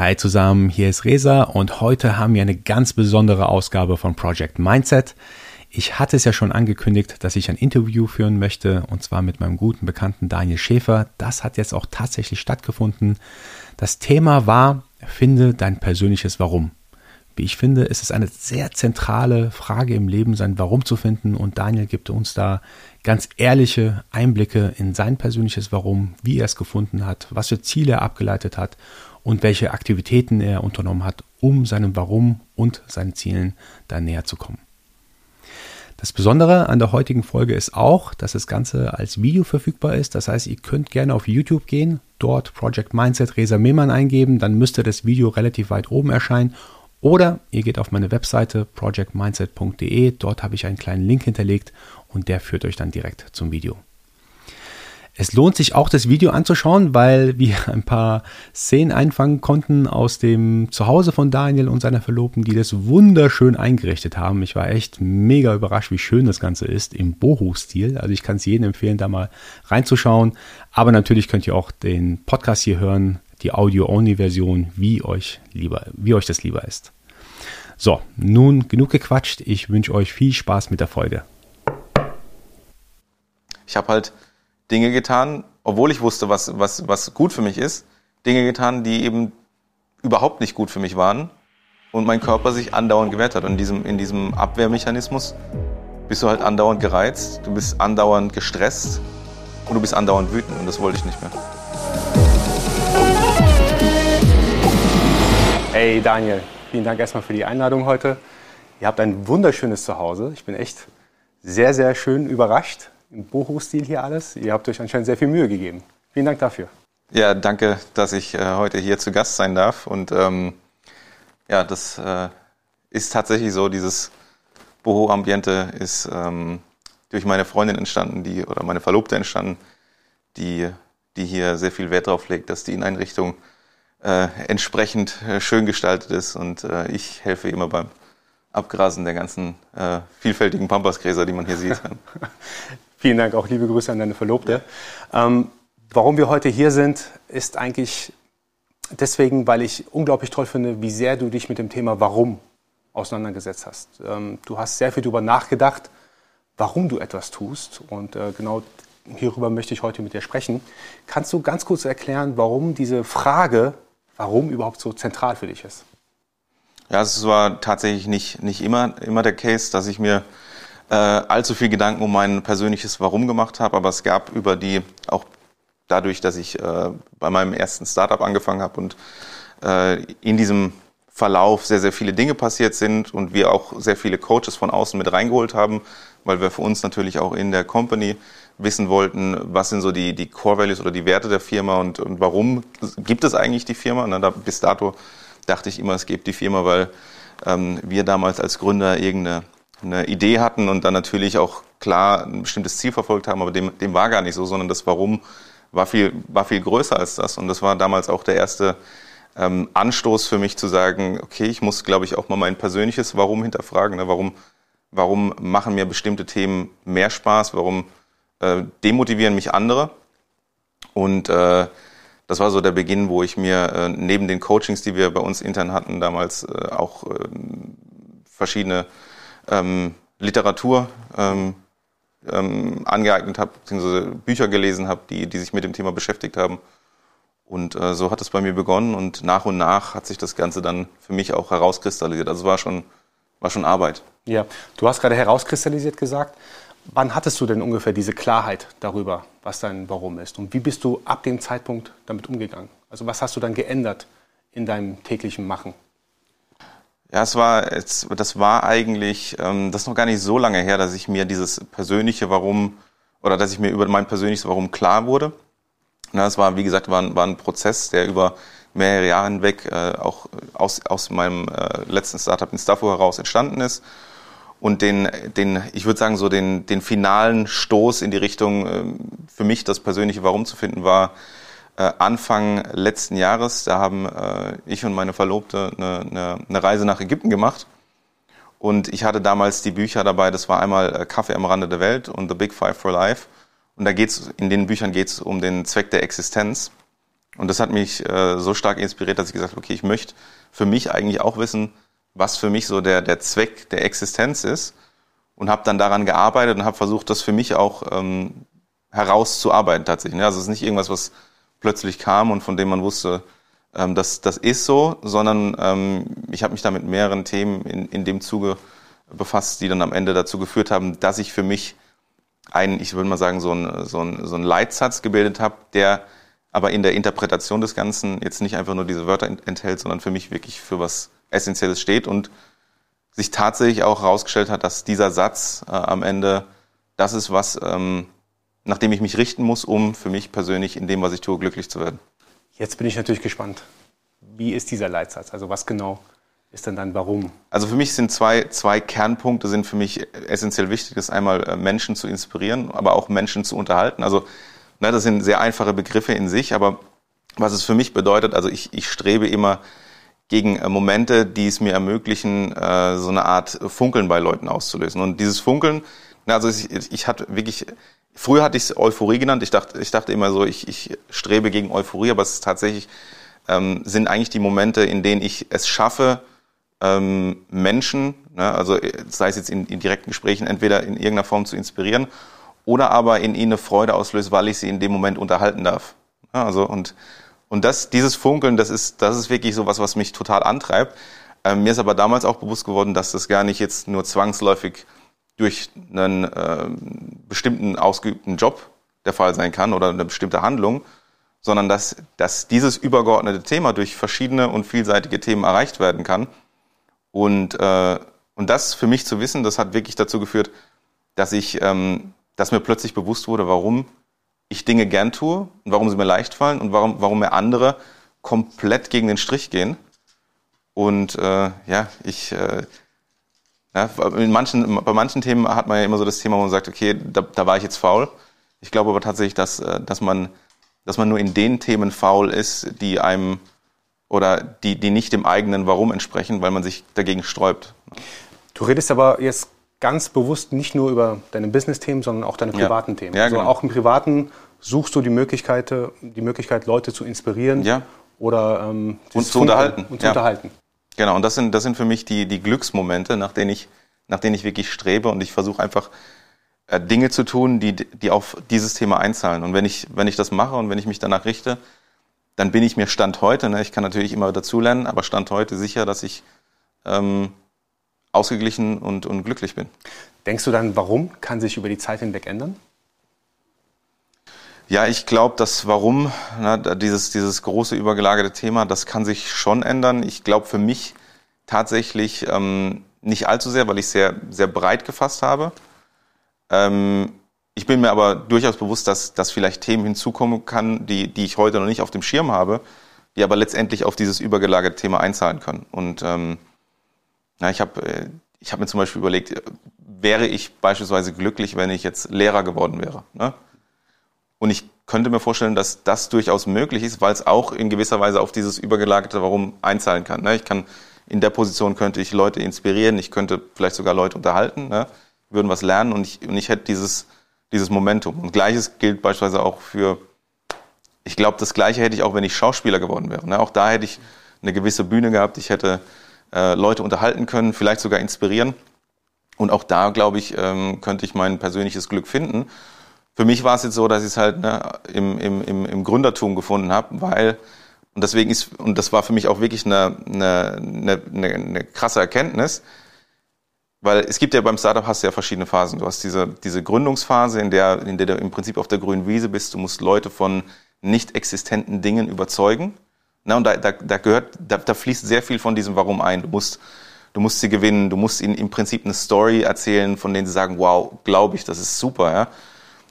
Hi zusammen, hier ist Resa und heute haben wir eine ganz besondere Ausgabe von Project Mindset. Ich hatte es ja schon angekündigt, dass ich ein Interview führen möchte und zwar mit meinem guten Bekannten Daniel Schäfer. Das hat jetzt auch tatsächlich stattgefunden. Das Thema war, finde dein persönliches Warum. Wie ich finde, ist es eine sehr zentrale Frage im Leben, sein Warum zu finden und Daniel gibt uns da ganz ehrliche Einblicke in sein persönliches Warum, wie er es gefunden hat, was für Ziele er abgeleitet hat und welche Aktivitäten er unternommen hat, um seinem Warum und seinen Zielen da näher zu kommen. Das Besondere an der heutigen Folge ist auch, dass das Ganze als Video verfügbar ist. Das heißt, ihr könnt gerne auf YouTube gehen, dort Project Mindset Resa Mehmann eingeben, dann müsste das Video relativ weit oben erscheinen. Oder ihr geht auf meine Webseite projectmindset.de, dort habe ich einen kleinen Link hinterlegt und der führt euch dann direkt zum Video. Es lohnt sich auch, das Video anzuschauen, weil wir ein paar Szenen einfangen konnten aus dem Zuhause von Daniel und seiner Verlobten, die das wunderschön eingerichtet haben. Ich war echt mega überrascht, wie schön das Ganze ist im Boho-Stil. Also ich kann es jedem empfehlen, da mal reinzuschauen. Aber natürlich könnt ihr auch den Podcast hier hören, die Audio-Only-Version, wie euch lieber, wie euch das lieber ist. So, nun genug gequatscht. Ich wünsche euch viel Spaß mit der Folge. Ich habe halt Dinge getan, obwohl ich wusste, was, was, was gut für mich ist, Dinge getan, die eben überhaupt nicht gut für mich waren und mein Körper sich andauernd gewehrt hat. Und in diesem, in diesem Abwehrmechanismus bist du halt andauernd gereizt, du bist andauernd gestresst und du bist andauernd wütend und das wollte ich nicht mehr. Hey Daniel, vielen Dank erstmal für die Einladung heute. Ihr habt ein wunderschönes Zuhause. Ich bin echt sehr, sehr schön überrascht im Boho-Stil hier alles. Ihr habt euch anscheinend sehr viel Mühe gegeben. Vielen Dank dafür. Ja, danke, dass ich äh, heute hier zu Gast sein darf. Und ähm, ja, das äh, ist tatsächlich so, dieses Boho-Ambiente ist ähm, durch meine Freundin entstanden, die oder meine Verlobte entstanden, die, die hier sehr viel Wert drauf legt, dass die Inneneinrichtung äh, entsprechend äh, schön gestaltet ist. Und äh, ich helfe immer beim Abgrasen der ganzen äh, vielfältigen Pampasgräser, die man hier sieht. Vielen Dank, auch liebe Grüße an deine Verlobte. Ähm, warum wir heute hier sind, ist eigentlich deswegen, weil ich unglaublich toll finde, wie sehr du dich mit dem Thema Warum auseinandergesetzt hast. Ähm, du hast sehr viel darüber nachgedacht, warum du etwas tust. Und äh, genau hierüber möchte ich heute mit dir sprechen. Kannst du ganz kurz erklären, warum diese Frage, warum überhaupt so zentral für dich ist? Ja, es war tatsächlich nicht, nicht immer, immer der Case, dass ich mir äh, allzu viel Gedanken um mein persönliches Warum gemacht habe, aber es gab über die, auch dadurch, dass ich äh, bei meinem ersten Startup angefangen habe und äh, in diesem Verlauf sehr, sehr viele Dinge passiert sind und wir auch sehr viele Coaches von außen mit reingeholt haben, weil wir für uns natürlich auch in der Company wissen wollten, was sind so die, die Core Values oder die Werte der Firma und, und warum gibt es eigentlich die Firma. Na, da, bis dato dachte ich immer, es gibt die Firma, weil ähm, wir damals als Gründer irgendeine eine Idee hatten und dann natürlich auch klar ein bestimmtes Ziel verfolgt haben, aber dem, dem war gar nicht so, sondern das Warum war viel, war viel größer als das. Und das war damals auch der erste ähm, Anstoß für mich zu sagen, okay, ich muss, glaube ich, auch mal mein persönliches Warum hinterfragen. Ne? Warum, warum machen mir bestimmte Themen mehr Spaß? Warum äh, demotivieren mich andere? Und äh, das war so der Beginn, wo ich mir äh, neben den Coachings, die wir bei uns intern hatten, damals äh, auch äh, verschiedene ähm, Literatur ähm, ähm, angeeignet habe, beziehungsweise Bücher gelesen habe, die, die sich mit dem Thema beschäftigt haben. Und äh, so hat es bei mir begonnen und nach und nach hat sich das Ganze dann für mich auch herauskristallisiert. Also war schon, war schon Arbeit. Ja, du hast gerade herauskristallisiert gesagt. Wann hattest du denn ungefähr diese Klarheit darüber, was dein Warum ist? Und wie bist du ab dem Zeitpunkt damit umgegangen? Also was hast du dann geändert in deinem täglichen Machen? Ja, es war, es, das war eigentlich, ähm, das ist noch gar nicht so lange her, dass ich mir dieses persönliche Warum oder dass ich mir über mein persönliches Warum klar wurde. Na, es war, wie gesagt, war ein, war ein Prozess, der über mehrere Jahre hinweg äh, auch aus, aus meinem äh, letzten Startup in Staffo heraus entstanden ist. Und den, den, ich würde sagen, so den, den finalen Stoß in die Richtung, äh, für mich das persönliche Warum zu finden, war Anfang letzten Jahres. Da haben äh, ich und meine Verlobte eine, eine, eine, Reise nach Ägypten gemacht. Und ich hatte damals die Bücher dabei, das war einmal äh, Kaffee am Rande der Welt und The Big Five for Life. Und da geht's, in den Büchern geht es um den Zweck der Existenz. Und das hat mich äh, so stark inspiriert, dass ich gesagt habe, okay, ich möchte für mich eigentlich auch wissen, was für mich so der, der Zweck der Existenz ist. Und habe dann daran gearbeitet und habe versucht, das für mich auch ähm, herauszuarbeiten tatsächlich. Ne? Also es ist nicht irgendwas, was plötzlich kam und von dem man wusste, ähm, das, das ist so, sondern ähm, ich habe mich da mit mehreren Themen in, in dem Zuge befasst, die dann am Ende dazu geführt haben, dass ich für mich einen, ich würde mal sagen, so einen so ein, so ein Leitsatz gebildet habe, der aber in der Interpretation des Ganzen jetzt nicht einfach nur diese Wörter enthält, sondern für mich wirklich für was Essentielles steht und sich tatsächlich auch herausgestellt hat, dass dieser Satz äh, am Ende das ist, was, ähm, nach dem ich mich richten muss, um für mich persönlich in dem, was ich tue, glücklich zu werden. Jetzt bin ich natürlich gespannt. Wie ist dieser Leitsatz? Also was genau ist denn dann warum? Also für mich sind zwei, zwei Kernpunkte sind für mich essentiell wichtig. Das ist einmal äh, Menschen zu inspirieren, aber auch Menschen zu unterhalten. Also Ne, das sind sehr einfache Begriffe in sich, aber was es für mich bedeutet, also ich, ich strebe immer gegen äh, Momente, die es mir ermöglichen, äh, so eine Art Funkeln bei Leuten auszulösen. Und dieses Funkeln, also ich, ich hatte wirklich, früher hatte ich es Euphorie genannt. Ich dachte, ich dachte immer so, ich, ich strebe gegen Euphorie, aber es ist tatsächlich ähm, sind eigentlich die Momente, in denen ich es schaffe, ähm, Menschen, ne, also sei es jetzt in, in direkten Gesprächen, entweder in irgendeiner Form zu inspirieren oder aber in ihnen eine Freude auslöst, weil ich sie in dem Moment unterhalten darf. Ja, also und und das, dieses Funkeln, das ist, das ist wirklich so was, was mich total antreibt. Ähm, mir ist aber damals auch bewusst geworden, dass das gar nicht jetzt nur zwangsläufig durch einen äh, bestimmten ausgeübten Job der Fall sein kann oder eine bestimmte Handlung, sondern dass, dass dieses übergeordnete Thema durch verschiedene und vielseitige Themen erreicht werden kann. Und, äh, und das für mich zu wissen, das hat wirklich dazu geführt, dass ich ähm, dass mir plötzlich bewusst wurde, warum ich Dinge gern tue und warum sie mir leicht fallen und warum, warum mir andere komplett gegen den Strich gehen. Und äh, ja, ich äh, ja, in manchen, bei manchen Themen hat man ja immer so das Thema, wo man sagt, okay, da, da war ich jetzt faul. Ich glaube aber tatsächlich, dass, äh, dass, man, dass man nur in den Themen faul ist, die einem oder die, die nicht dem eigenen Warum entsprechen, weil man sich dagegen sträubt. Du redest aber jetzt ganz bewusst nicht nur über deine Business-Themen, sondern auch deine privaten ja. Themen. Ja, also genau. auch im Privaten suchst du die Möglichkeit, die Möglichkeit, Leute zu inspirieren ja. oder ähm, und zu unterhalten. Und zu unterhalten. Genau, und das sind, das sind für mich die, die Glücksmomente, nach denen ich, nach denen ich wirklich strebe und ich versuche einfach äh, Dinge zu tun, die, die auf dieses Thema einzahlen. Und wenn ich, wenn ich das mache und wenn ich mich danach richte, dann bin ich mir Stand heute, ne, ich kann natürlich immer dazulernen, aber Stand heute sicher, dass ich ähm, ausgeglichen und, und glücklich bin. Denkst du dann, warum kann sich über die Zeit hinweg ändern? Ja, ich glaube, das Warum, ne, dieses, dieses große übergelagerte Thema, das kann sich schon ändern. Ich glaube für mich tatsächlich ähm, nicht allzu sehr, weil ich sehr, sehr breit gefasst habe. Ähm, ich bin mir aber durchaus bewusst, dass, dass vielleicht Themen hinzukommen kann, die, die ich heute noch nicht auf dem Schirm habe, die aber letztendlich auf dieses übergelagerte Thema einzahlen können. Und ähm, ja, ich habe äh, ich hab mir zum Beispiel überlegt, äh, wäre ich beispielsweise glücklich, wenn ich jetzt Lehrer geworden wäre? Ne? Und ich könnte mir vorstellen, dass das durchaus möglich ist, weil es auch in gewisser Weise auf dieses übergelagerte Warum einzahlen kann. Ne? Ich kann in der Position könnte ich Leute inspirieren, ich könnte vielleicht sogar Leute unterhalten, ne? würden was lernen und ich, und ich hätte dieses, dieses Momentum. Und gleiches gilt beispielsweise auch für, ich glaube, das gleiche hätte ich auch, wenn ich Schauspieler geworden wäre. Ne? Auch da hätte ich eine gewisse Bühne gehabt, ich hätte äh, Leute unterhalten können, vielleicht sogar inspirieren. Und auch da, glaube ich, ähm, könnte ich mein persönliches Glück finden. Für mich war es jetzt so, dass ich es halt ne, im, im, im, Gründertum gefunden habe, weil, und deswegen ist, und das war für mich auch wirklich eine, eine, eine, eine krasse Erkenntnis, weil es gibt ja beim Startup hast du ja verschiedene Phasen. Du hast diese, diese Gründungsphase, in der, in der du im Prinzip auf der grünen Wiese bist. Du musst Leute von nicht existenten Dingen überzeugen. Na, und da, da, da gehört, da, da fließt sehr viel von diesem Warum ein. Du musst, du musst sie gewinnen, du musst ihnen im Prinzip eine Story erzählen, von denen sie sagen, wow, glaube ich, das ist super, ja.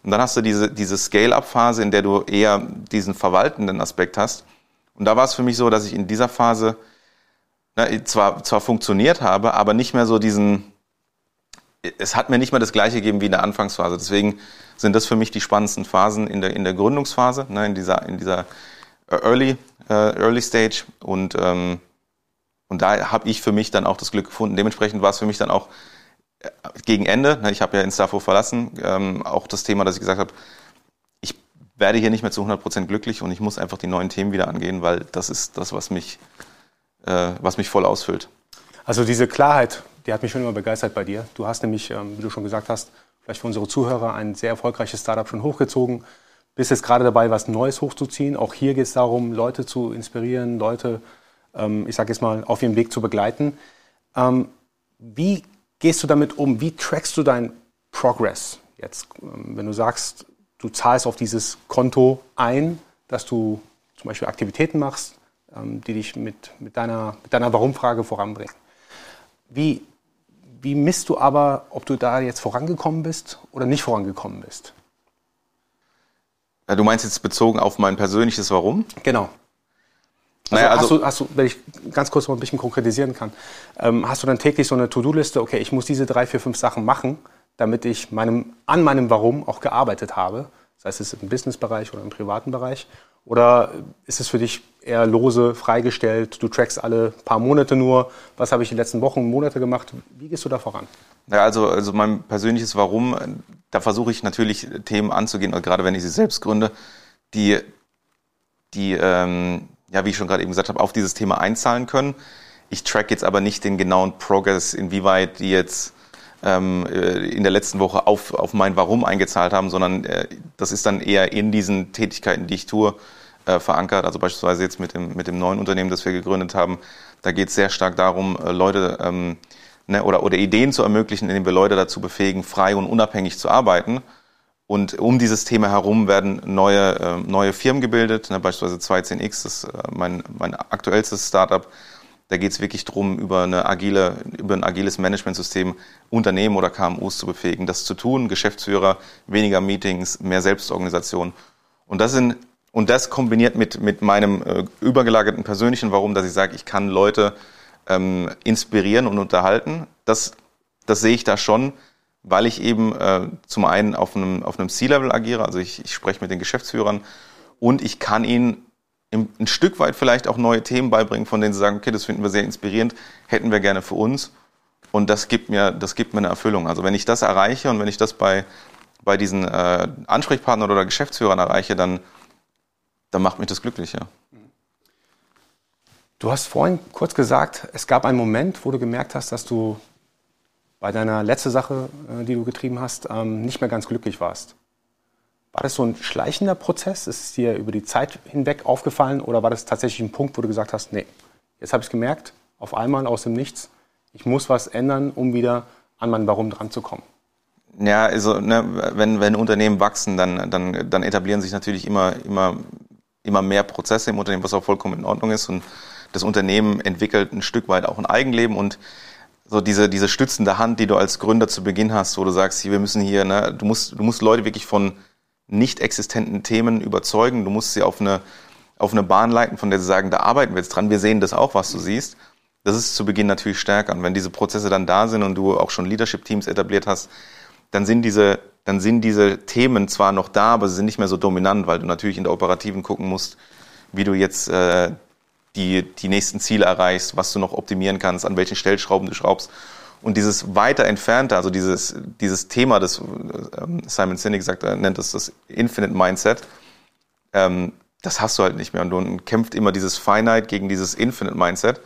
Und dann hast du diese, diese Scale-up-Phase, in der du eher diesen verwaltenden Aspekt hast. Und da war es für mich so, dass ich in dieser Phase na, zwar, zwar funktioniert habe, aber nicht mehr so diesen, es hat mir nicht mehr das Gleiche gegeben wie in der Anfangsphase. Deswegen sind das für mich die spannendsten Phasen in der, in der Gründungsphase, ne, in dieser, in dieser Early, äh, Early Stage und, ähm, und da habe ich für mich dann auch das Glück gefunden. Dementsprechend war es für mich dann auch äh, gegen Ende, ne, ich habe ja Instafo verlassen, ähm, auch das Thema, dass ich gesagt habe, ich werde hier nicht mehr zu 100% glücklich und ich muss einfach die neuen Themen wieder angehen, weil das ist das, was mich, äh, was mich voll ausfüllt. Also diese Klarheit, die hat mich schon immer begeistert bei dir. Du hast nämlich, ähm, wie du schon gesagt hast, vielleicht für unsere Zuhörer ein sehr erfolgreiches Startup schon hochgezogen, bist jetzt gerade dabei, was Neues hochzuziehen. Auch hier geht es darum, Leute zu inspirieren, Leute, ähm, ich sage jetzt mal, auf ihrem Weg zu begleiten. Wie gehst du damit um? Wie trackst du deinen Progress? Jetzt, wenn du sagst, du zahlst auf dieses Konto ein, dass du zum Beispiel Aktivitäten machst, die dich mit, mit deiner, mit deiner Warum-Frage voranbringen. Wie, wie misst du aber, ob du da jetzt vorangekommen bist oder nicht vorangekommen bist? Ja, du meinst jetzt bezogen auf mein persönliches Warum? Genau. Also, naja, also hast, du, hast du, wenn ich ganz kurz mal ein bisschen konkretisieren kann, ähm, hast du dann täglich so eine To-Do-Liste, okay, ich muss diese drei, vier, fünf Sachen machen, damit ich meinem, an meinem Warum auch gearbeitet habe, sei es im Businessbereich oder im privaten Bereich? Oder ist es für dich eher lose, freigestellt, du trackst alle paar Monate nur, was habe ich die letzten Wochen, Monate gemacht? Wie gehst du da voran? Ja, also, also mein persönliches Warum, da versuche ich natürlich Themen anzugehen, gerade wenn ich sie selbst gründe, die, die ähm, ja, wie ich schon gerade eben gesagt habe, auf dieses Thema einzahlen können. Ich track jetzt aber nicht den genauen Progress, inwieweit die jetzt ähm, äh, in der letzten Woche auf, auf mein Warum eingezahlt haben, sondern äh, das ist dann eher in diesen Tätigkeiten, die ich tue, äh, verankert. Also beispielsweise jetzt mit dem, mit dem neuen Unternehmen, das wir gegründet haben, da geht es sehr stark darum, äh, Leute ähm, ne, oder, oder Ideen zu ermöglichen, indem wir Leute dazu befähigen, frei und unabhängig zu arbeiten. Und um dieses Thema herum werden neue, äh, neue Firmen gebildet, ne, beispielsweise 210X, das ist äh, mein, mein aktuellstes Startup. Da geht es wirklich darum, über, eine agile, über ein agiles Managementsystem Unternehmen oder KMUs zu befähigen, das zu tun, Geschäftsführer, weniger Meetings, mehr Selbstorganisation. Und das sind und das kombiniert mit, mit meinem äh, übergelagerten persönlichen Warum, dass ich sage, ich kann Leute ähm, inspirieren und unterhalten, das, das sehe ich da schon, weil ich eben äh, zum einen auf einem, auf einem C-Level agiere, also ich, ich spreche mit den Geschäftsführern und ich kann ihnen im, ein Stück weit vielleicht auch neue Themen beibringen, von denen sie sagen, okay, das finden wir sehr inspirierend, hätten wir gerne für uns. Und das gibt mir, das gibt mir eine Erfüllung. Also wenn ich das erreiche und wenn ich das bei, bei diesen äh, Ansprechpartnern oder Geschäftsführern erreiche, dann, dann macht mich das glücklich, ja. Du hast vorhin kurz gesagt, es gab einen Moment, wo du gemerkt hast, dass du bei deiner letzten Sache, äh, die du getrieben hast, ähm, nicht mehr ganz glücklich warst. War das so ein schleichender Prozess? Ist es dir über die Zeit hinweg aufgefallen oder war das tatsächlich ein Punkt, wo du gesagt hast, nee, jetzt habe ich es gemerkt, auf einmal aus dem Nichts, ich muss was ändern, um wieder an mein Warum dran zu kommen? Ja, also ne, wenn, wenn Unternehmen wachsen, dann, dann, dann etablieren sich natürlich immer, immer, immer mehr Prozesse im Unternehmen, was auch vollkommen in Ordnung ist. Und das Unternehmen entwickelt ein Stück weit auch ein Eigenleben und so diese, diese stützende Hand, die du als Gründer zu Beginn hast, wo du sagst, wir müssen hier, ne, du musst, du musst Leute wirklich von nicht existenten Themen überzeugen. Du musst sie auf eine, auf eine Bahn leiten, von der sie sagen, da arbeiten wir jetzt dran. Wir sehen das auch, was du siehst. Das ist zu Beginn natürlich stärker. Und wenn diese Prozesse dann da sind und du auch schon Leadership-Teams etabliert hast, dann sind diese, dann sind diese Themen zwar noch da, aber sie sind nicht mehr so dominant, weil du natürlich in der Operativen gucken musst, wie du jetzt äh, die, die nächsten Ziele erreichst, was du noch optimieren kannst, an welchen Stellschrauben du schraubst. Und dieses weiter entfernte, also dieses, dieses Thema, das ähm, Simon Sinek sagt, er nennt das das Infinite Mindset, ähm, das hast du halt nicht mehr. Und du kämpft immer dieses Finite gegen dieses Infinite Mindset.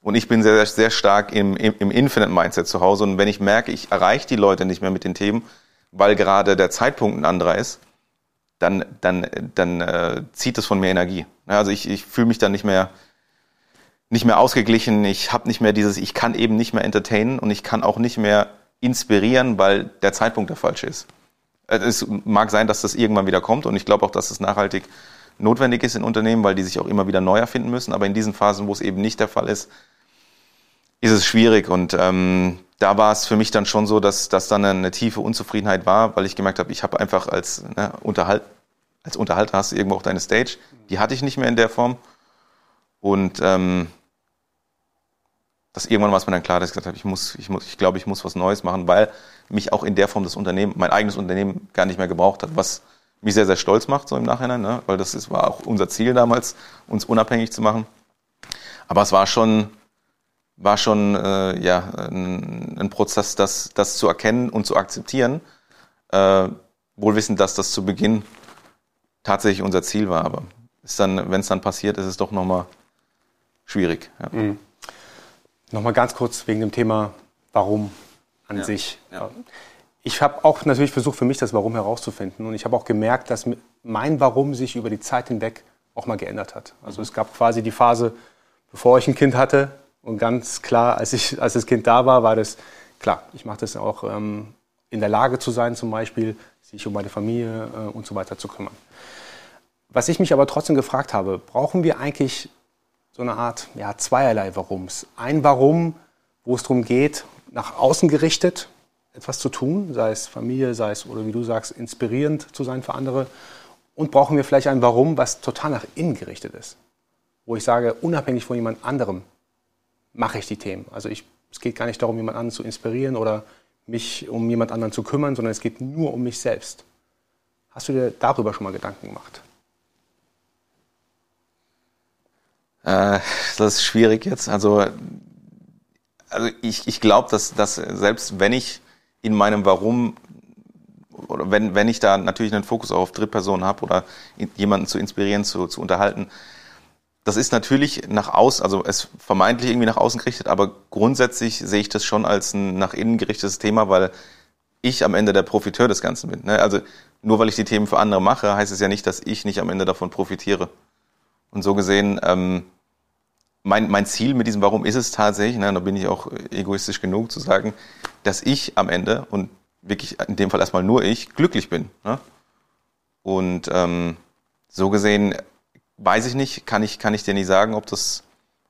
Und ich bin sehr, sehr stark im, im, im Infinite Mindset zu Hause. Und wenn ich merke, ich erreiche die Leute nicht mehr mit den Themen, weil gerade der Zeitpunkt ein anderer ist, dann, dann, dann äh, zieht es von mir Energie. Also ich, ich fühle mich dann nicht mehr, nicht mehr ausgeglichen, ich habe nicht mehr dieses, ich kann eben nicht mehr entertainen und ich kann auch nicht mehr inspirieren, weil der Zeitpunkt der falsche ist. Es mag sein, dass das irgendwann wieder kommt und ich glaube auch, dass es nachhaltig notwendig ist in Unternehmen, weil die sich auch immer wieder neu erfinden müssen. Aber in diesen Phasen, wo es eben nicht der Fall ist, ist es schwierig. Und ähm, da war es für mich dann schon so, dass, dass dann eine tiefe Unzufriedenheit war, weil ich gemerkt habe, ich habe einfach als, ne, Unterhalt, als Unterhalter hast du irgendwo auch deine Stage. Die hatte ich nicht mehr in der Form. Und ähm, dass irgendwann war es mir dann klar, dass ich gesagt habe, ich muss, ich muss, ich glaube, ich muss was Neues machen, weil mich auch in der Form das Unternehmen, mein eigenes Unternehmen gar nicht mehr gebraucht hat, was mich sehr, sehr stolz macht, so im Nachhinein, ne? weil das ist, war auch unser Ziel damals, uns unabhängig zu machen. Aber es war schon, war schon äh, ja, ein, ein Prozess, das, das zu erkennen und zu akzeptieren, äh, wohl wissend, dass das zu Beginn tatsächlich unser Ziel war. Aber ist dann, wenn es dann passiert, ist es doch nochmal schwierig. Ja. Mhm. Nochmal ganz kurz wegen dem Thema Warum an ja. sich. Ja. Ich habe auch natürlich versucht, für mich das Warum herauszufinden. Und ich habe auch gemerkt, dass mein Warum sich über die Zeit hinweg auch mal geändert hat. Also mhm. es gab quasi die Phase, bevor ich ein Kind hatte. Und ganz klar, als, ich, als das Kind da war, war das klar, ich mache das auch ähm, in der Lage zu sein, zum Beispiel, sich um meine Familie äh, und so weiter zu kümmern. Was ich mich aber trotzdem gefragt habe, brauchen wir eigentlich so eine Art ja, zweierlei Warums? Ein Warum, wo es darum geht, nach außen gerichtet etwas zu tun, sei es Familie, sei es, oder wie du sagst, inspirierend zu sein für andere. Und brauchen wir vielleicht ein Warum, was total nach innen gerichtet ist? Wo ich sage, unabhängig von jemand anderem mache ich die Themen. Also ich, es geht gar nicht darum, jemand anderen zu inspirieren oder mich um jemand anderen zu kümmern, sondern es geht nur um mich selbst. Hast du dir darüber schon mal Gedanken gemacht? Äh, das ist schwierig jetzt. Also, also ich, ich glaube, dass, dass selbst wenn ich in meinem Warum oder wenn, wenn ich da natürlich einen Fokus auch auf Drittpersonen habe oder jemanden zu inspirieren, zu, zu unterhalten, das ist natürlich nach außen, also es vermeintlich irgendwie nach außen gerichtet, aber grundsätzlich sehe ich das schon als ein nach innen gerichtetes Thema, weil ich am Ende der Profiteur des Ganzen bin. Ne? Also nur weil ich die Themen für andere mache, heißt es ja nicht, dass ich nicht am Ende davon profitiere. Und so gesehen, ähm, mein, mein Ziel mit diesem Warum ist es tatsächlich, ne, da bin ich auch egoistisch genug zu sagen, dass ich am Ende und wirklich in dem Fall erstmal nur ich glücklich bin. Ne? Und ähm, so gesehen weiß ich nicht, kann ich, kann ich dir nicht sagen, ob das,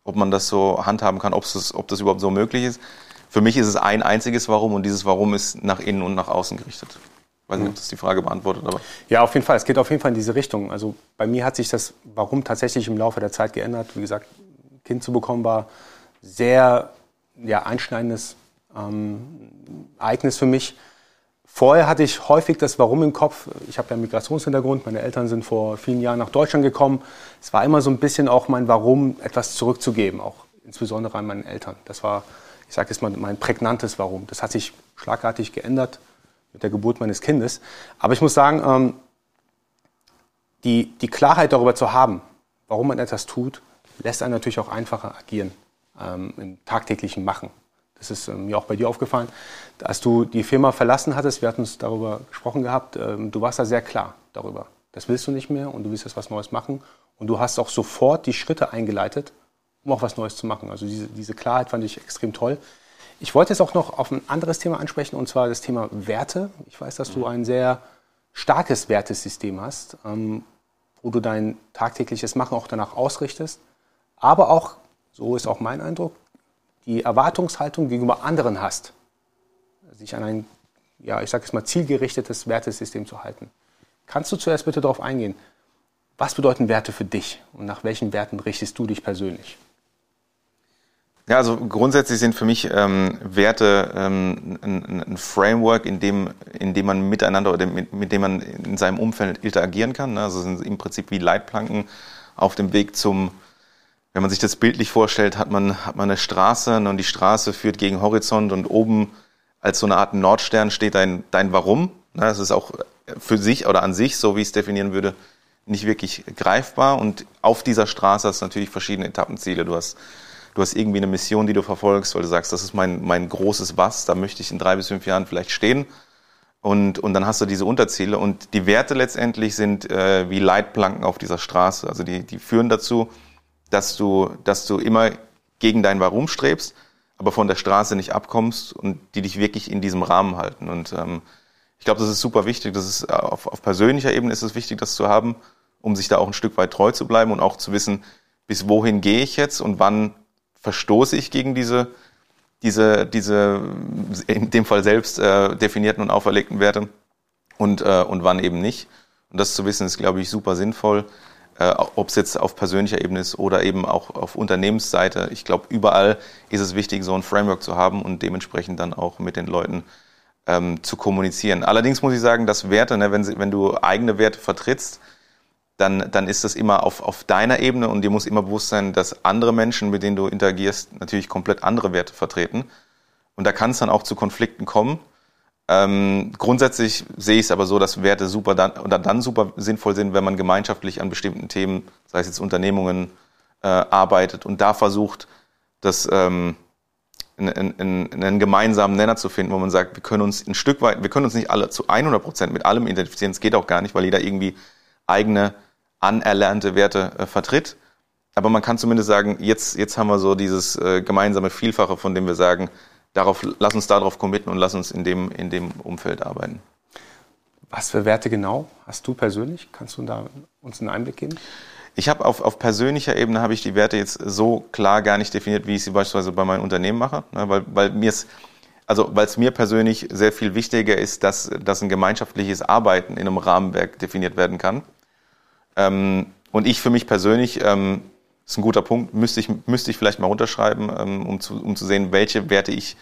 ob man das so handhaben kann, ob das, ob das überhaupt so möglich ist. Für mich ist es ein einziges Warum und dieses Warum ist nach innen und nach außen gerichtet. Ich weiß nicht, ob das die Frage beantwortet, aber. Ja, auf jeden Fall. Es geht auf jeden Fall in diese Richtung. Also bei mir hat sich das Warum tatsächlich im Laufe der Zeit geändert. Wie gesagt, Kind zu bekommen war sehr ja, einschneidendes ähm, Ereignis für mich. Vorher hatte ich häufig das Warum im Kopf. Ich habe ja einen Migrationshintergrund. Meine Eltern sind vor vielen Jahren nach Deutschland gekommen. Es war immer so ein bisschen auch mein Warum, etwas zurückzugeben, auch insbesondere an meine Eltern. Das war, ich sage jetzt mal, mein prägnantes Warum. Das hat sich schlagartig geändert mit der Geburt meines Kindes. Aber ich muss sagen, ähm, die, die Klarheit darüber zu haben, warum man etwas tut, lässt einen natürlich auch einfacher agieren ähm, im tagtäglichen Machen. Das ist ähm, mir auch bei dir aufgefallen. Als du die Firma verlassen hattest, wir hatten uns darüber gesprochen gehabt, ähm, du warst da sehr klar darüber. Das willst du nicht mehr und du willst jetzt was Neues machen. Und du hast auch sofort die Schritte eingeleitet, um auch was Neues zu machen. Also diese, diese Klarheit fand ich extrem toll. Ich wollte jetzt auch noch auf ein anderes Thema ansprechen, und zwar das Thema Werte. Ich weiß, dass du ein sehr starkes Wertesystem hast, ähm, wo du dein tagtägliches Machen auch danach ausrichtest. Aber auch, so ist auch mein Eindruck, die Erwartungshaltung gegenüber anderen hast, sich an ein, ja, ich sage es mal, zielgerichtetes Wertesystem zu halten. Kannst du zuerst bitte darauf eingehen, was bedeuten Werte für dich und nach welchen Werten richtest du dich persönlich? Ja, also grundsätzlich sind für mich ähm, Werte ähm, ein, ein, Framework, in dem, in dem man miteinander oder mit, mit dem man in seinem Umfeld interagieren kann. Ne? Also sind im Prinzip wie Leitplanken auf dem Weg zum, wenn man sich das bildlich vorstellt, hat man, hat man eine Straße und die Straße führt gegen Horizont und oben als so eine Art Nordstern steht dein, dein Warum. Das ist auch für sich oder an sich, so wie ich es definieren würde, nicht wirklich greifbar. Und auf dieser Straße hast du natürlich verschiedene Etappenziele. Du hast, du hast irgendwie eine Mission, die du verfolgst, weil du sagst, das ist mein, mein großes Was, da möchte ich in drei bis fünf Jahren vielleicht stehen. Und, und dann hast du diese Unterziele. Und die Werte letztendlich sind äh, wie Leitplanken auf dieser Straße. Also die, die führen dazu, dass du, dass du immer gegen dein Warum strebst, aber von der Straße nicht abkommst und die dich wirklich in diesem Rahmen halten. Und ähm, ich glaube, das ist super wichtig. Das ist auf, auf persönlicher Ebene ist es wichtig, das zu haben, um sich da auch ein Stück weit treu zu bleiben und auch zu wissen, bis wohin gehe ich jetzt und wann verstoße ich gegen diese, diese, diese in dem Fall selbst äh, definierten und auferlegten Werte und, äh, und wann eben nicht. Und das zu wissen, ist, glaube ich, super sinnvoll äh, ob es jetzt auf persönlicher Ebene ist oder eben auch auf Unternehmensseite. Ich glaube, überall ist es wichtig, so ein Framework zu haben und dementsprechend dann auch mit den Leuten ähm, zu kommunizieren. Allerdings muss ich sagen, dass Werte, ne, wenn, wenn du eigene Werte vertrittst, dann, dann ist das immer auf, auf deiner Ebene und dir muss immer bewusst sein, dass andere Menschen, mit denen du interagierst, natürlich komplett andere Werte vertreten. Und da kann es dann auch zu Konflikten kommen. Ähm, grundsätzlich sehe ich es aber so, dass Werte super dann, oder dann super sinnvoll sind, wenn man gemeinschaftlich an bestimmten Themen, sei es jetzt Unternehmungen, äh, arbeitet und da versucht, das ähm, einen, einen, einen gemeinsamen Nenner zu finden, wo man sagt, wir können uns ein Stück weit, wir können uns nicht alle zu 100 Prozent mit allem identifizieren. Es geht auch gar nicht, weil jeder irgendwie eigene anerlernte Werte äh, vertritt. Aber man kann zumindest sagen, jetzt, jetzt haben wir so dieses äh, gemeinsame Vielfache, von dem wir sagen, darauf, lass uns darauf committen und lass uns in dem, in dem Umfeld arbeiten. Was für Werte genau hast du persönlich? Kannst du da uns einen Einblick geben? Ich habe auf, auf persönlicher Ebene habe ich die Werte jetzt so klar gar nicht definiert, wie ich sie beispielsweise bei meinem Unternehmen mache, ne, weil, weil mir es also weil es mir persönlich sehr viel wichtiger ist, dass, dass ein gemeinschaftliches Arbeiten in einem Rahmenwerk definiert werden kann. Ähm, und ich für mich persönlich, ähm, ist ein guter Punkt, müsste ich, müsste ich vielleicht mal runterschreiben, ähm, um, zu, um zu sehen, welche Werte ich,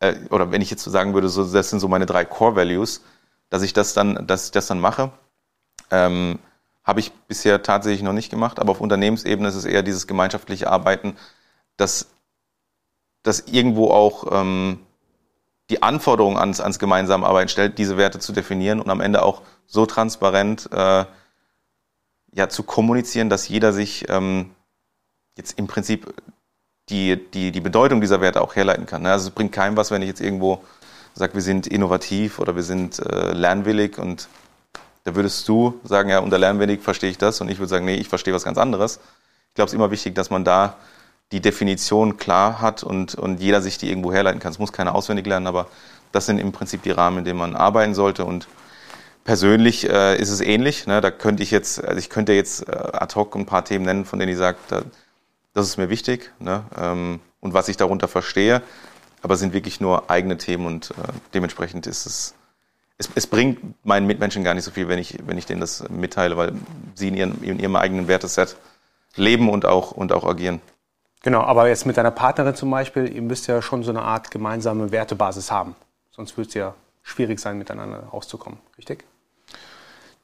äh, oder wenn ich jetzt so sagen würde, so, das sind so meine drei Core Values, dass ich das dann, dass ich das dann mache. Ähm, habe ich bisher tatsächlich noch nicht gemacht, aber auf Unternehmensebene ist es eher dieses gemeinschaftliche Arbeiten, dass das irgendwo auch ähm, die Anforderungen ans, ans gemeinsame Arbeiten stellt, diese Werte zu definieren und am Ende auch so transparent äh, ja, zu kommunizieren, dass jeder sich ähm, jetzt im Prinzip die, die, die Bedeutung dieser Werte auch herleiten kann. Also es bringt keinem was, wenn ich jetzt irgendwo sage, wir sind innovativ oder wir sind äh, lernwillig und da würdest du sagen, ja, unter lernwillig verstehe ich das und ich würde sagen, nee, ich verstehe was ganz anderes. Ich glaube, es ist immer wichtig, dass man da die Definition klar hat und, und jeder sich die irgendwo herleiten kann. Es muss keiner auswendig lernen, aber das sind im Prinzip die Rahmen, in denen man arbeiten sollte und persönlich äh, ist es ähnlich. Ne? Da könnte ich jetzt, also ich könnte jetzt äh, ad hoc ein paar Themen nennen, von denen ich sage, das ist mir wichtig ne? ähm, und was ich darunter verstehe, aber sind wirklich nur eigene Themen und äh, dementsprechend ist es es, es, bringt meinen Mitmenschen gar nicht so viel, wenn ich, wenn ich denen das mitteile, weil sie in, ihren, in ihrem eigenen Werteset leben und auch, und auch agieren. Genau, aber jetzt mit deiner Partnerin zum Beispiel, ihr müsst ja schon so eine Art gemeinsame Wertebasis haben. Sonst wird es ja schwierig sein, miteinander auszukommen, richtig?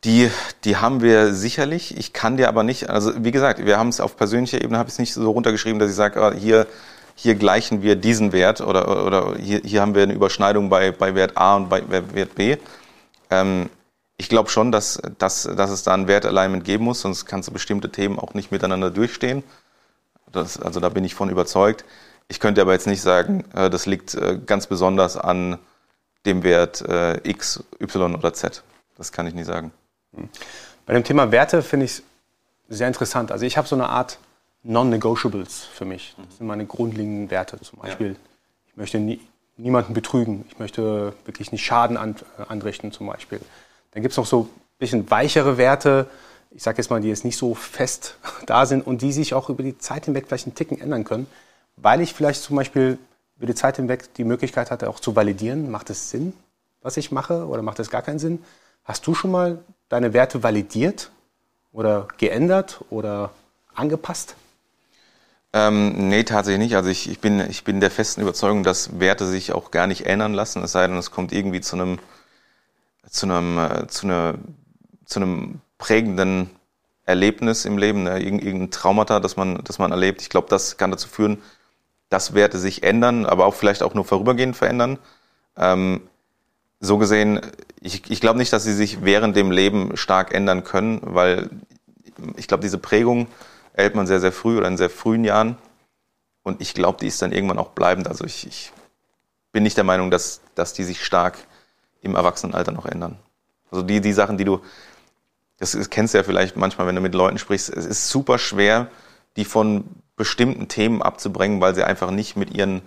Die, die haben wir sicherlich. Ich kann dir aber nicht, also wie gesagt, wir haben es auf persönlicher Ebene, habe ich es nicht so runtergeschrieben, dass ich sage, ah, hier hier gleichen wir diesen Wert oder, oder hier, hier haben wir eine Überschneidung bei, bei Wert A und bei Wert B. Ähm, ich glaube schon, dass, dass, dass es da ein Wertalignment geben muss, sonst kannst du bestimmte Themen auch nicht miteinander durchstehen. Das, also da bin ich von überzeugt. Ich könnte aber jetzt nicht sagen, äh, das liegt äh, ganz besonders an dem Wert äh, X, Y oder Z. Das kann ich nicht sagen. Bei dem Thema Werte finde ich es sehr interessant. Also ich habe so eine Art Non-Negotiables für mich. Das sind meine grundlegenden Werte. Zum Beispiel, ja. ich möchte nie, niemanden betrügen. Ich möchte wirklich nicht Schaden an, äh, anrichten zum Beispiel. Dann gibt es noch so ein bisschen weichere Werte, ich sage jetzt mal, die jetzt nicht so fest da sind und die sich auch über die Zeit hinweg vielleicht einen Ticken ändern können, weil ich vielleicht zum Beispiel über die Zeit hinweg die Möglichkeit hatte, auch zu validieren, macht es Sinn, was ich mache oder macht es gar keinen Sinn? Hast du schon mal deine Werte validiert oder geändert oder angepasst? Ähm, nee, tatsächlich nicht. Also ich, ich, bin, ich bin der festen Überzeugung, dass Werte sich auch gar nicht ändern lassen, es sei denn, es kommt irgendwie zu einem, zu einem, äh, zu einer, zu einem prägenden Erlebnis im Leben, ne? irgendein Traumata, das man, das man erlebt. Ich glaube, das kann dazu führen, dass Werte sich ändern, aber auch vielleicht auch nur vorübergehend verändern. Ähm, so gesehen, ich, ich glaube nicht, dass sie sich während dem Leben stark ändern können, weil ich glaube, diese Prägung erhält man sehr, sehr früh oder in sehr frühen Jahren. Und ich glaube, die ist dann irgendwann auch bleibend. Also ich, ich bin nicht der Meinung, dass, dass die sich stark im Erwachsenenalter noch ändern. Also die, die Sachen, die du, das, das kennst du ja vielleicht manchmal, wenn du mit Leuten sprichst, es ist super schwer, die von bestimmten Themen abzubringen, weil sie einfach nicht mit ihren,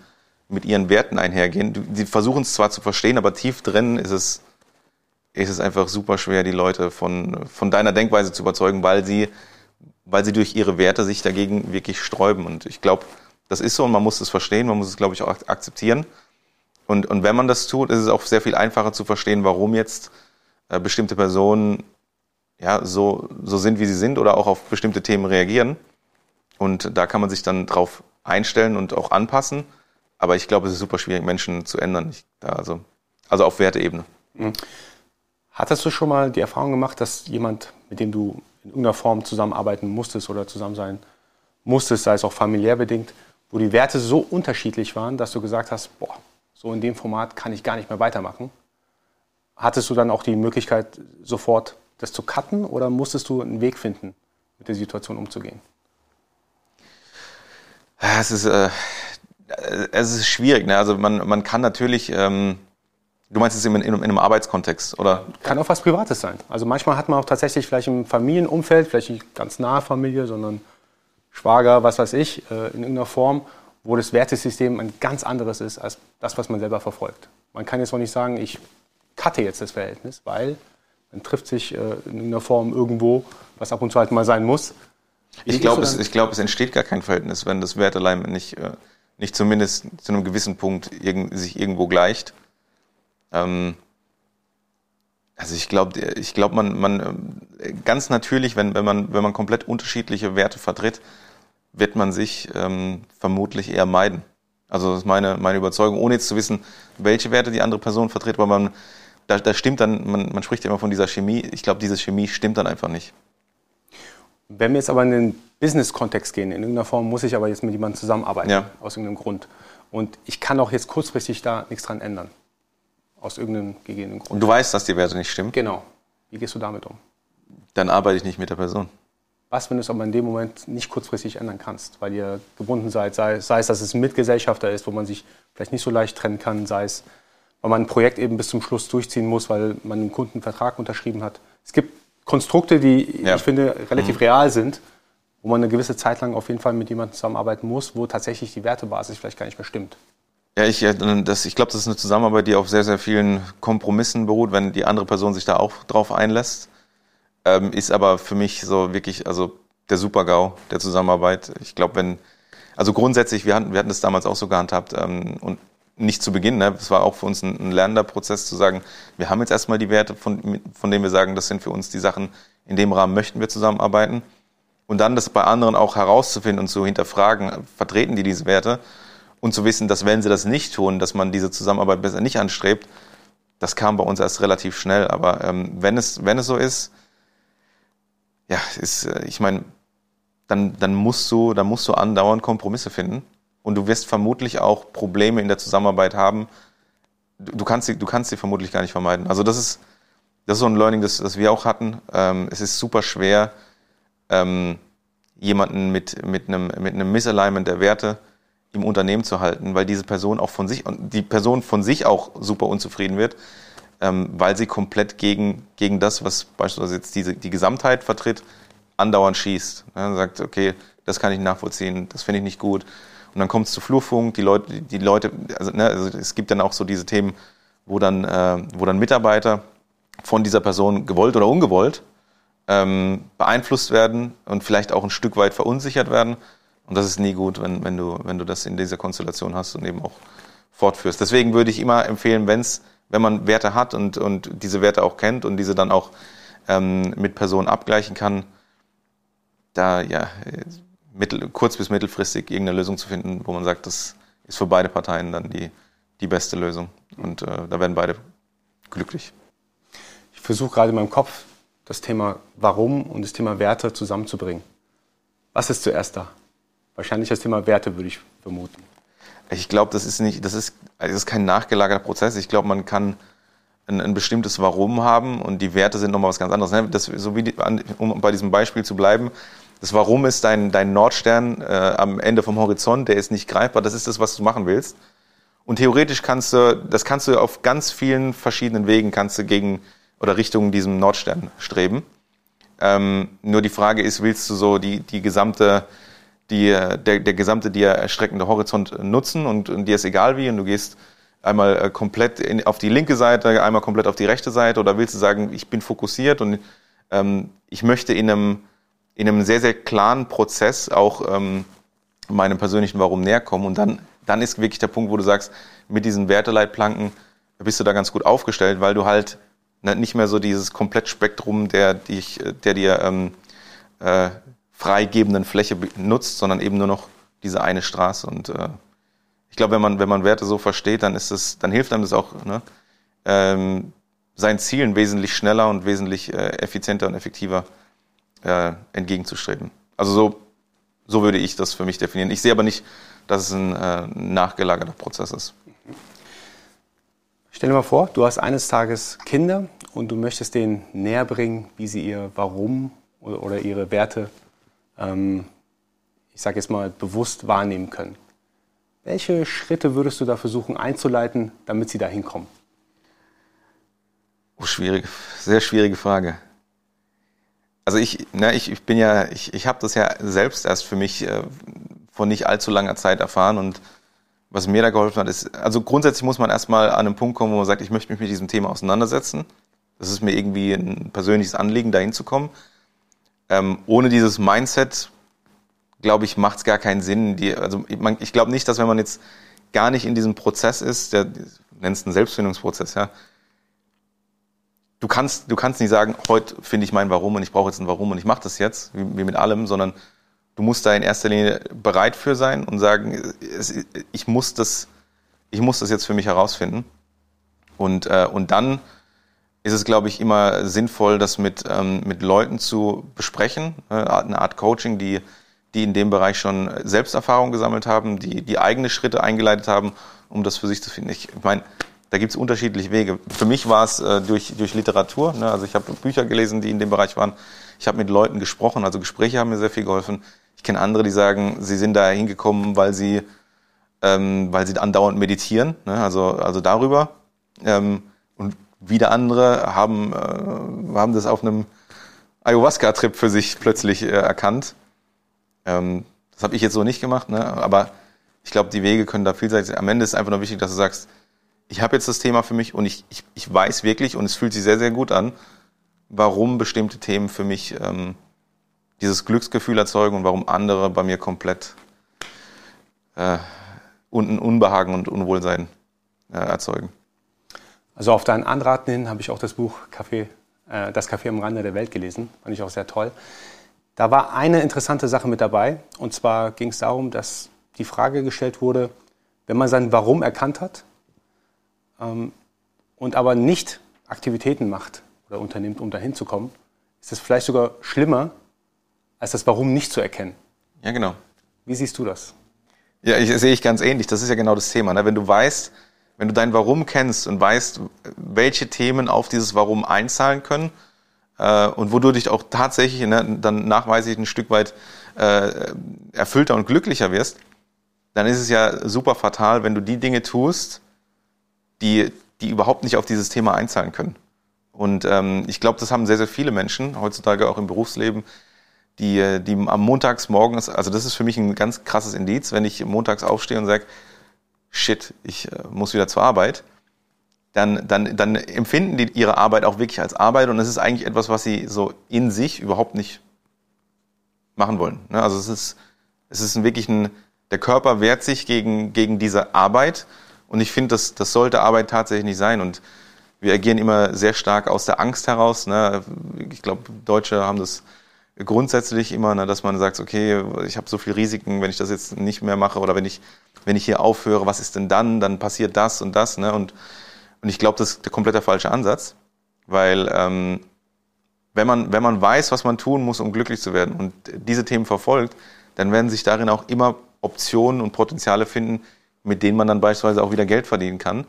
mit ihren Werten einhergehen. Sie versuchen es zwar zu verstehen, aber tief drin ist es, ist es einfach super schwer, die Leute von, von deiner Denkweise zu überzeugen, weil sie weil sie durch ihre Werte sich dagegen wirklich sträuben. Und ich glaube, das ist so und man muss es verstehen, man muss es, glaube ich, auch akzeptieren. Und, und wenn man das tut, ist es auch sehr viel einfacher zu verstehen, warum jetzt äh, bestimmte Personen ja, so, so sind, wie sie sind oder auch auf bestimmte Themen reagieren. Und da kann man sich dann drauf einstellen und auch anpassen. Aber ich glaube, es ist super schwierig, Menschen zu ändern. Ich, da also, also auf Werteebene. Mhm. Hattest du schon mal die Erfahrung gemacht, dass jemand, mit dem du in irgendeiner Form zusammenarbeiten musstest oder zusammen sein musstest, sei es auch familiär bedingt, wo die Werte so unterschiedlich waren, dass du gesagt hast, boah, so in dem Format kann ich gar nicht mehr weitermachen. hattest du dann auch die Möglichkeit, sofort das zu cutten oder musstest du einen Weg finden, mit der Situation umzugehen? Es ist, äh, es ist schwierig. Ne? Also man, man kann natürlich, ähm, du meinst es in, in, in, einem Arbeitskontext, oder? Kann auch was Privates sein. Also manchmal hat man auch tatsächlich vielleicht im Familienumfeld, vielleicht nicht ganz nahe Familie, sondern Schwager, was weiß ich, äh, in irgendeiner Form, wo das Wertesystem ein ganz anderes ist als das, was man selber verfolgt. Man kann jetzt auch nicht sagen, ich cutte jetzt das Verhältnis, weil man trifft sich äh, in irgendeiner Form irgendwo, was ab und zu halt mal sein muss. Ich glaube, es, glaub, es entsteht gar kein Verhältnis, wenn das Wertelein nicht, äh, nicht zumindest zu einem gewissen Punkt irg sich irgendwo gleicht. Ähm, also ich glaube, ich glaub, man, man ganz natürlich, wenn, wenn, man, wenn man komplett unterschiedliche Werte vertritt, wird man sich ähm, vermutlich eher meiden. Also das ist meine, meine Überzeugung, ohne jetzt zu wissen, welche Werte die andere Person vertritt, weil man, da, da stimmt dann, man, man spricht ja immer von dieser Chemie, ich glaube, diese Chemie stimmt dann einfach nicht. Wenn wir jetzt aber in den Business-Kontext gehen, in irgendeiner Form muss ich aber jetzt mit jemandem zusammenarbeiten, ja. aus irgendeinem Grund. Und ich kann auch jetzt kurzfristig da nichts dran ändern. Aus irgendeinem gegebenen Grund. Und du weißt, dass die Werte nicht stimmen? Genau. Wie gehst du damit um? Dann arbeite ich nicht mit der Person. Was, wenn du es aber in dem Moment nicht kurzfristig ändern kannst, weil ihr gebunden seid, sei, sei es, dass es ein Mitgesellschafter ist, wo man sich vielleicht nicht so leicht trennen kann, sei es, weil man ein Projekt eben bis zum Schluss durchziehen muss, weil man einen Kunden einen Vertrag unterschrieben hat. Es gibt Konstrukte, die ja. ich finde relativ mhm. real sind, wo man eine gewisse Zeit lang auf jeden Fall mit jemandem zusammenarbeiten muss, wo tatsächlich die Wertebasis vielleicht gar nicht mehr stimmt. Ja, ich, das, ich glaube, das ist eine Zusammenarbeit, die auf sehr, sehr vielen Kompromissen beruht, wenn die andere Person sich da auch drauf einlässt. Ähm, ist aber für mich so wirklich, also der Super-GAU der Zusammenarbeit. Ich glaube, wenn, also grundsätzlich, wir hatten, wir hatten das damals auch so gehandhabt ähm, und nicht zu Beginn, ne? es war auch für uns ein, ein lernender Prozess zu sagen, wir haben jetzt erstmal die Werte, von, von denen wir sagen, das sind für uns die Sachen, in dem Rahmen möchten wir zusammenarbeiten. Und dann das bei anderen auch herauszufinden und zu hinterfragen, vertreten die diese Werte und zu wissen, dass wenn sie das nicht tun, dass man diese Zusammenarbeit besser nicht anstrebt, das kam bei uns erst relativ schnell. Aber ähm, wenn, es, wenn es so ist, ja, ist, äh, ich meine, dann, dann, musst du, dann musst du andauernd Kompromisse finden. Und du wirst vermutlich auch Probleme in der Zusammenarbeit haben. Du, du, kannst, sie, du kannst sie vermutlich gar nicht vermeiden. Also das ist, das ist so ein Learning, das, das wir auch hatten. Ähm, es ist super schwer, ähm, jemanden mit, mit, einem, mit einem Misalignment der Werte im Unternehmen zu halten, weil diese Person auch von sich, und die Person von sich auch super unzufrieden wird, ähm, weil sie komplett gegen, gegen das, was beispielsweise jetzt diese, die Gesamtheit vertritt, andauernd schießt. Ja, sagt, okay, das kann ich nachvollziehen, das finde ich nicht gut. Und dann kommt es zu Flurfunk, die Leute, die Leute, also, ne, also es gibt dann auch so diese Themen, wo dann, äh, wo dann Mitarbeiter von dieser Person gewollt oder ungewollt ähm, beeinflusst werden und vielleicht auch ein Stück weit verunsichert werden. Und das ist nie gut, wenn, wenn, du, wenn du das in dieser Konstellation hast und eben auch fortführst. Deswegen würde ich immer empfehlen, wenn's, wenn man Werte hat und, und diese Werte auch kennt und diese dann auch ähm, mit Personen abgleichen kann, da ja mittel, kurz- bis mittelfristig irgendeine Lösung zu finden, wo man sagt, das ist für beide Parteien dann die, die beste Lösung. Und äh, da werden beide glücklich. Ich versuche gerade in meinem Kopf das Thema Warum und das Thema Werte zusammenzubringen. Was ist zuerst da? Wahrscheinlich das Thema Werte, würde ich vermuten. Ich glaube, das ist nicht, das ist, das ist kein nachgelagerter Prozess. Ich glaube, man kann ein, ein, bestimmtes Warum haben und die Werte sind nochmal was ganz anderes. Ne? Das, so wie die, um bei diesem Beispiel zu bleiben, das Warum ist dein, dein Nordstern äh, am Ende vom Horizont, der ist nicht greifbar, das ist das, was du machen willst. Und theoretisch kannst du, das kannst du auf ganz vielen verschiedenen Wegen kannst du gegen oder Richtung diesem Nordstern streben. Ähm, nur die Frage ist, willst du so die, die gesamte, die, der, der gesamte dir erstreckende Horizont nutzen und, und dir ist egal wie und du gehst einmal äh, komplett in, auf die linke Seite, einmal komplett auf die rechte Seite oder willst du sagen, ich bin fokussiert und ähm, ich möchte in einem in einem sehr, sehr klaren Prozess auch ähm, meinem persönlichen Warum näher kommen. Und dann, dann ist wirklich der Punkt, wo du sagst, mit diesen Werteleitplanken bist du da ganz gut aufgestellt, weil du halt ne, nicht mehr so dieses Komplettspektrum der, dich, der dir ähm, äh, freigebenden Fläche nutzt, sondern eben nur noch diese eine Straße. Und äh, ich glaube, wenn man, wenn man Werte so versteht, dann ist es, dann hilft einem das auch, ne, ähm, seinen Zielen wesentlich schneller und wesentlich äh, effizienter und effektiver äh, entgegenzustreben. Also so, so würde ich das für mich definieren. Ich sehe aber nicht, dass es ein äh, nachgelagerter Prozess ist. Stell dir mal vor, du hast eines Tages Kinder und du möchtest denen näher bringen, wie sie ihr Warum oder, oder ihre Werte, ähm, ich sage jetzt mal, bewusst wahrnehmen können. Welche Schritte würdest du da versuchen einzuleiten, damit sie da hinkommen? Oh, schwierige, sehr schwierige Frage. Also ich, ne, ich, ich bin ja, ich, ich habe das ja selbst erst für mich äh, vor nicht allzu langer Zeit erfahren und was mir da geholfen hat, ist, also grundsätzlich muss man erstmal an einen Punkt kommen, wo man sagt, ich möchte mich mit diesem Thema auseinandersetzen. Das ist mir irgendwie ein persönliches Anliegen, dahin zu kommen. Ähm, ohne dieses Mindset, glaube ich, macht es gar keinen Sinn. Die, also man, ich glaube nicht, dass wenn man jetzt gar nicht in diesem Prozess ist, der nennst einen Selbstfindungsprozess, ja, du kannst, du kannst nicht sagen, heute finde ich mein Warum und ich brauche jetzt ein Warum und ich mache das jetzt, wie, wie mit allem, sondern du musst da in erster Linie bereit für sein und sagen, ich muss das, ich muss das jetzt für mich herausfinden. Und, äh, und dann ist es, glaube ich, immer sinnvoll, das mit, ähm, mit Leuten zu besprechen, äh, eine Art Coaching, die, die in dem Bereich schon Selbsterfahrung gesammelt haben, die, die eigene Schritte eingeleitet haben, um das für sich zu finden. Ich meine, da gibt es unterschiedliche Wege. Für mich war es äh, durch, durch Literatur. Ne? Also ich habe Bücher gelesen, die in dem Bereich waren. Ich habe mit Leuten gesprochen, also Gespräche haben mir sehr viel geholfen. Ich kenne andere, die sagen, sie sind da hingekommen, weil sie, ähm, weil sie andauernd meditieren, ne? also, also darüber. Ähm, und wieder andere haben, äh, haben das auf einem Ayahuasca-Trip für sich plötzlich äh, erkannt. Ähm, das habe ich jetzt so nicht gemacht, ne? aber ich glaube, die Wege können da vielseitig sein. Am Ende ist einfach nur wichtig, dass du sagst, ich habe jetzt das Thema für mich und ich, ich, ich weiß wirklich, und es fühlt sich sehr, sehr gut an, warum bestimmte Themen für mich ähm, dieses Glücksgefühl erzeugen und warum andere bei mir komplett äh, un Unbehagen und Unwohlsein äh, erzeugen. Also auf deinen Anraten hin habe ich auch das Buch Café, äh, Das Café am Rande der Welt gelesen. Fand ich auch sehr toll. Da war eine interessante Sache mit dabei. Und zwar ging es darum, dass die Frage gestellt wurde, wenn man sein Warum erkannt hat ähm, und aber nicht Aktivitäten macht oder unternimmt, um dahin zu kommen, ist es vielleicht sogar schlimmer, als das Warum nicht zu erkennen. Ja, genau. Wie siehst du das? Ja, ich, sehe ich ganz ähnlich. Das ist ja genau das Thema. Ne? Wenn du weißt, wenn du dein Warum kennst und weißt, welche Themen auf dieses Warum einzahlen können äh, und wo du dich auch tatsächlich ne, dann nachweislich ein Stück weit äh, erfüllter und glücklicher wirst, dann ist es ja super fatal, wenn du die Dinge tust, die, die überhaupt nicht auf dieses Thema einzahlen können. Und ähm, ich glaube, das haben sehr, sehr viele Menschen heutzutage auch im Berufsleben, die, die am Montags morgens, also das ist für mich ein ganz krasses Indiz, wenn ich montags aufstehe und sage, shit, ich äh, muss wieder zur Arbeit, dann, dann, dann empfinden die ihre Arbeit auch wirklich als Arbeit und es ist eigentlich etwas, was sie so in sich überhaupt nicht machen wollen. Ne? Also es ist, es ist wirklich ein, der Körper wehrt sich gegen, gegen diese Arbeit und ich finde, das, das sollte Arbeit tatsächlich nicht sein und wir agieren immer sehr stark aus der Angst heraus. Ne? Ich glaube, Deutsche haben das grundsätzlich immer, ne, dass man sagt, okay, ich habe so viele Risiken, wenn ich das jetzt nicht mehr mache oder wenn ich, wenn ich hier aufhöre, was ist denn dann? Dann passiert das und das. Ne? Und, und ich glaube, das ist der komplett falsche Ansatz, weil ähm, wenn, man, wenn man weiß, was man tun muss, um glücklich zu werden und diese Themen verfolgt, dann werden sich darin auch immer Optionen und Potenziale finden, mit denen man dann beispielsweise auch wieder Geld verdienen kann.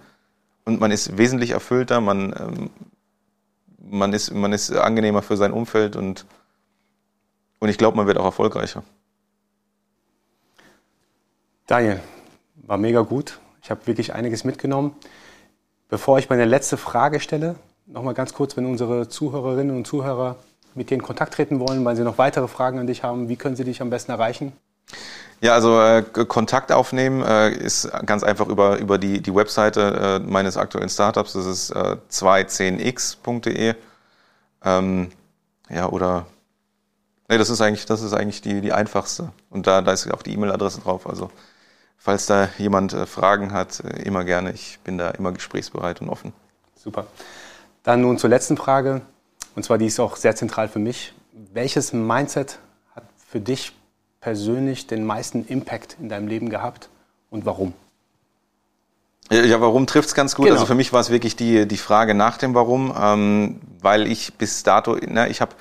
Und man ist wesentlich erfüllter, man, ähm, man, ist, man ist angenehmer für sein Umfeld und und ich glaube, man wird auch erfolgreicher. Daniel, war mega gut. Ich habe wirklich einiges mitgenommen. Bevor ich meine letzte Frage stelle, nochmal ganz kurz, wenn unsere Zuhörerinnen und Zuhörer mit dir in Kontakt treten wollen, weil sie noch weitere Fragen an dich haben, wie können sie dich am besten erreichen? Ja, also äh, Kontakt aufnehmen äh, ist ganz einfach über, über die, die Webseite äh, meines aktuellen Startups. Das ist äh, 210x.de. Ähm, ja, oder Nee, das ist eigentlich, das ist eigentlich die, die einfachste. Und da, da ist auch die E-Mail-Adresse drauf. Also falls da jemand äh, Fragen hat, äh, immer gerne. Ich bin da immer gesprächsbereit und offen. Super. Dann nun zur letzten Frage. Und zwar, die ist auch sehr zentral für mich. Welches Mindset hat für dich persönlich den meisten Impact in deinem Leben gehabt und warum? Ja, warum trifft es ganz gut? Genau. Also für mich war es wirklich die, die Frage nach dem Warum, ähm, weil ich bis dato, na, ich habe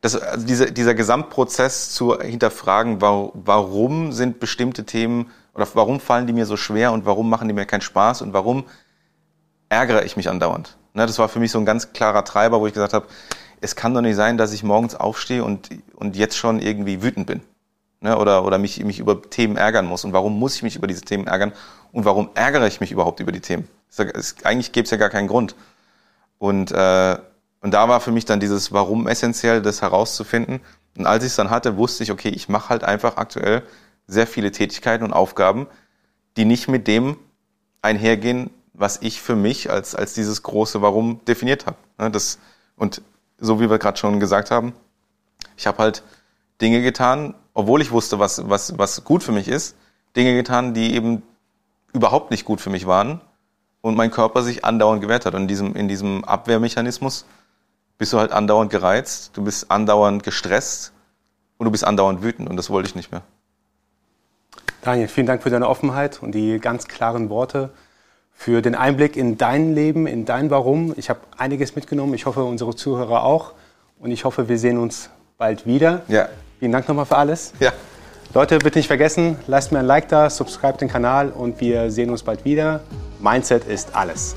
das, also dieser, dieser Gesamtprozess zu hinterfragen, warum sind bestimmte Themen oder warum fallen die mir so schwer und warum machen die mir keinen Spaß und warum ärgere ich mich andauernd. Ne, das war für mich so ein ganz klarer Treiber, wo ich gesagt habe, es kann doch nicht sein, dass ich morgens aufstehe und, und jetzt schon irgendwie wütend bin. Ne, oder, oder mich, mich über Themen ärgern muss. Und warum muss ich mich über diese Themen ärgern? Und warum ärgere ich mich überhaupt über die Themen? Es, eigentlich gäbe es ja gar keinen Grund. Und, äh, und da war für mich dann dieses Warum essentiell, das herauszufinden. Und als ich es dann hatte, wusste ich, okay, ich mache halt einfach aktuell sehr viele Tätigkeiten und Aufgaben, die nicht mit dem einhergehen, was ich für mich als, als dieses große Warum definiert habe. Ne, das, und so wie wir gerade schon gesagt haben, ich habe halt Dinge getan, obwohl ich wusste, was, was, was gut für mich ist, Dinge getan, die eben überhaupt nicht gut für mich waren und mein Körper sich andauernd gewehrt hat. Und in diesem, in diesem Abwehrmechanismus bist du halt andauernd gereizt, du bist andauernd gestresst und du bist andauernd wütend und das wollte ich nicht mehr. Daniel, vielen Dank für deine Offenheit und die ganz klaren Worte, für den Einblick in dein Leben, in dein Warum. Ich habe einiges mitgenommen, ich hoffe unsere Zuhörer auch und ich hoffe, wir sehen uns bald wieder. Ja. Vielen Dank nochmal für alles. Ja. Leute, bitte nicht vergessen, lasst mir ein Like da, subscribe den Kanal und wir sehen uns bald wieder. Mindset ist alles.